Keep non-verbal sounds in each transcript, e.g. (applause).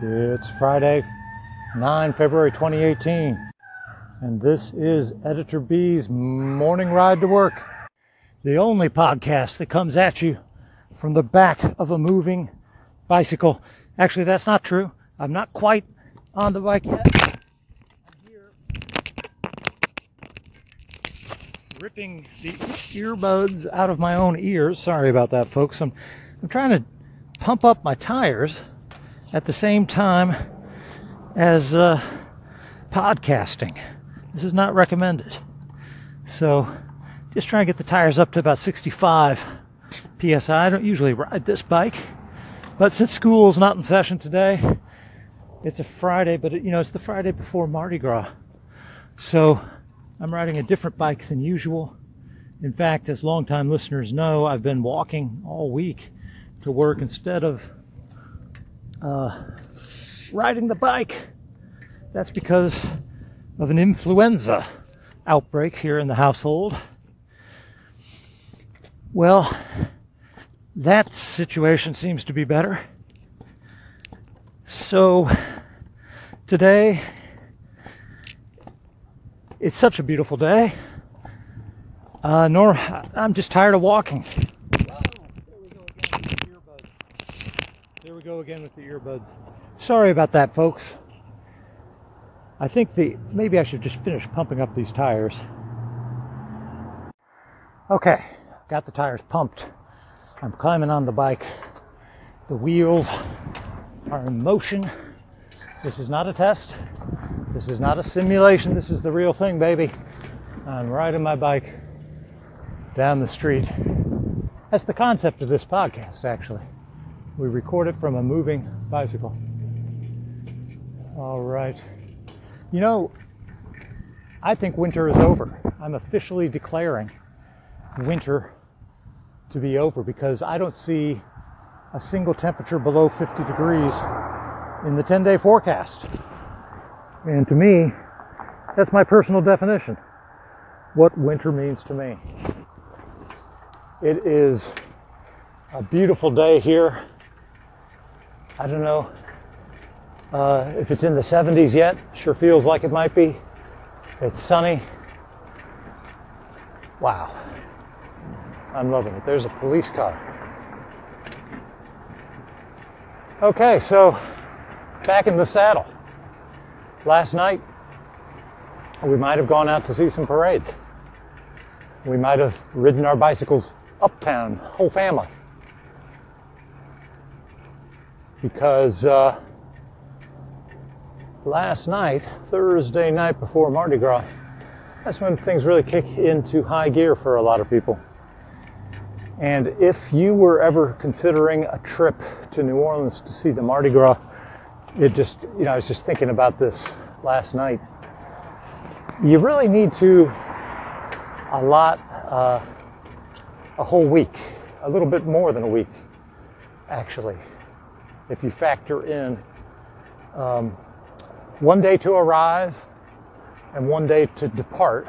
It's Friday, 9 February 2018, and this is Editor B's morning ride to work. The only podcast that comes at you from the back of a moving bicycle. Actually, that's not true. I'm not quite on the bike yet. I'm here ripping the earbuds out of my own ears. Sorry about that, folks. I'm, I'm trying to pump up my tires at the same time as uh, podcasting. This is not recommended. So, just trying to get the tires up to about 65 psi. I don't usually ride this bike, but since school's not in session today, it's a Friday, but it, you know, it's the Friday before Mardi Gras. So, I'm riding a different bike than usual. In fact, as longtime listeners know, I've been walking all week to work instead of uh, riding the bike. That's because of an influenza outbreak here in the household. Well, that situation seems to be better. So, today, it's such a beautiful day. Uh, nor I'm just tired of walking. We go again with the earbuds. Sorry about that, folks. I think the maybe I should just finish pumping up these tires. Okay, got the tires pumped. I'm climbing on the bike. The wheels are in motion. This is not a test. This is not a simulation. This is the real thing, baby. I'm riding my bike down the street. That's the concept of this podcast, actually. We record it from a moving bicycle. All right. You know, I think winter is over. I'm officially declaring winter to be over because I don't see a single temperature below 50 degrees in the 10 day forecast. And to me, that's my personal definition. What winter means to me. It is a beautiful day here I don't know uh, if it's in the 70s yet. Sure feels like it might be. It's sunny. Wow. I'm loving it. There's a police car. Okay, so back in the saddle. Last night, we might have gone out to see some parades. We might have ridden our bicycles uptown, whole family because uh, last night, Thursday night before Mardi Gras, that's when things really kick into high gear for a lot of people. And if you were ever considering a trip to New Orleans to see the Mardi Gras, it just, you know, I was just thinking about this last night. You really need to allot uh, a whole week, a little bit more than a week, actually if you factor in um, one day to arrive and one day to depart,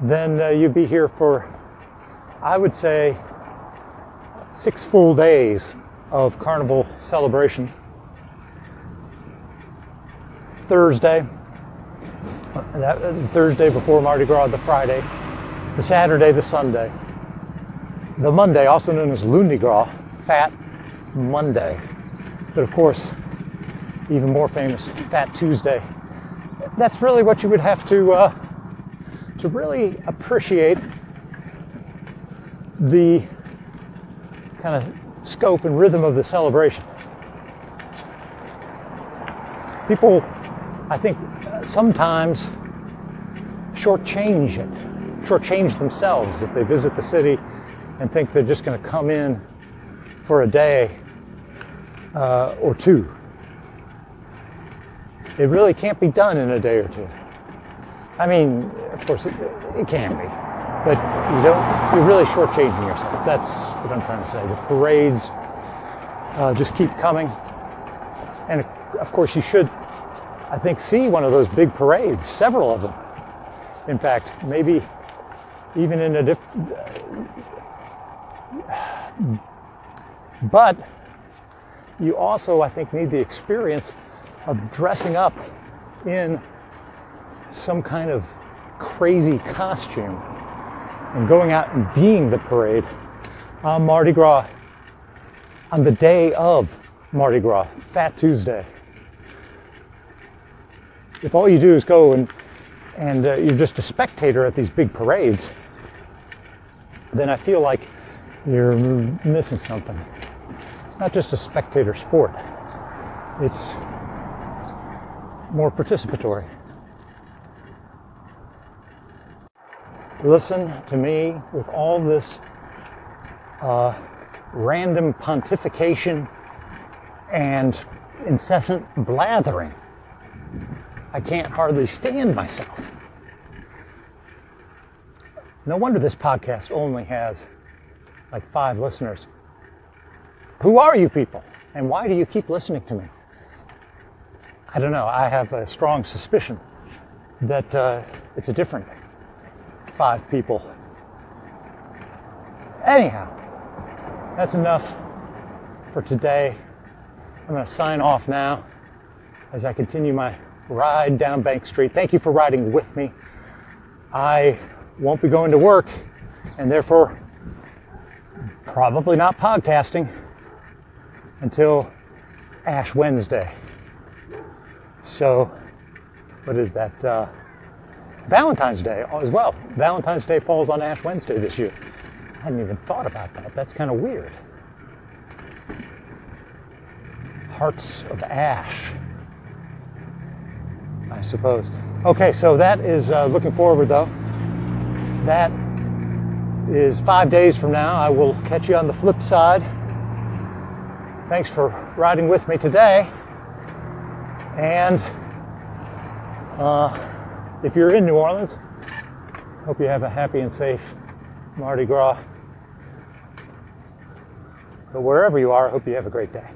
then uh, you'd be here for, I would say, six full days of carnival celebration. Thursday, that Thursday before Mardi Gras, the Friday, the Saturday, the Sunday, the Monday, also known as Lundi Gras, Fat Monday. But of course, even more famous, Fat Tuesday. That's really what you would have to uh, to really appreciate the kind of scope and rhythm of the celebration. People, I think, sometimes shortchange it, shortchange themselves if they visit the city and think they're just going to come in for a day uh, or two. It really can't be done in a day or two. I mean, of course, it, it can be, but you don't. You're really shortchanging yourself. That's what I'm trying to say. The parades uh, just keep coming, and of course, you should. I think see one of those big parades, several of them. In fact, maybe even in a different. (sighs) But you also, I think, need the experience of dressing up in some kind of crazy costume and going out and being the parade on Mardi Gras on the day of Mardi Gras, Fat Tuesday. If all you do is go and and uh, you're just a spectator at these big parades, then I feel like you're missing something. Not just a spectator sport. It's more participatory. Listen to me with all this uh, random pontification and incessant blathering. I can't hardly stand myself. No wonder this podcast only has like five listeners. Who are you people? And why do you keep listening to me? I don't know. I have a strong suspicion that uh, it's a different five people. Anyhow, that's enough for today. I'm going to sign off now as I continue my ride down Bank Street. Thank you for riding with me. I won't be going to work and therefore probably not podcasting until Ash Wednesday. So, what is that? Uh, Valentine's Day as well. Valentine's Day falls on Ash Wednesday this year. I hadn't even thought about that. That's kind of weird. Hearts of Ash, I suppose. Okay, so that is uh, looking forward though. That is five days from now. I will catch you on the flip side. Thanks for riding with me today. And uh, if you're in New Orleans, hope you have a happy and safe Mardi Gras. But wherever you are, I hope you have a great day.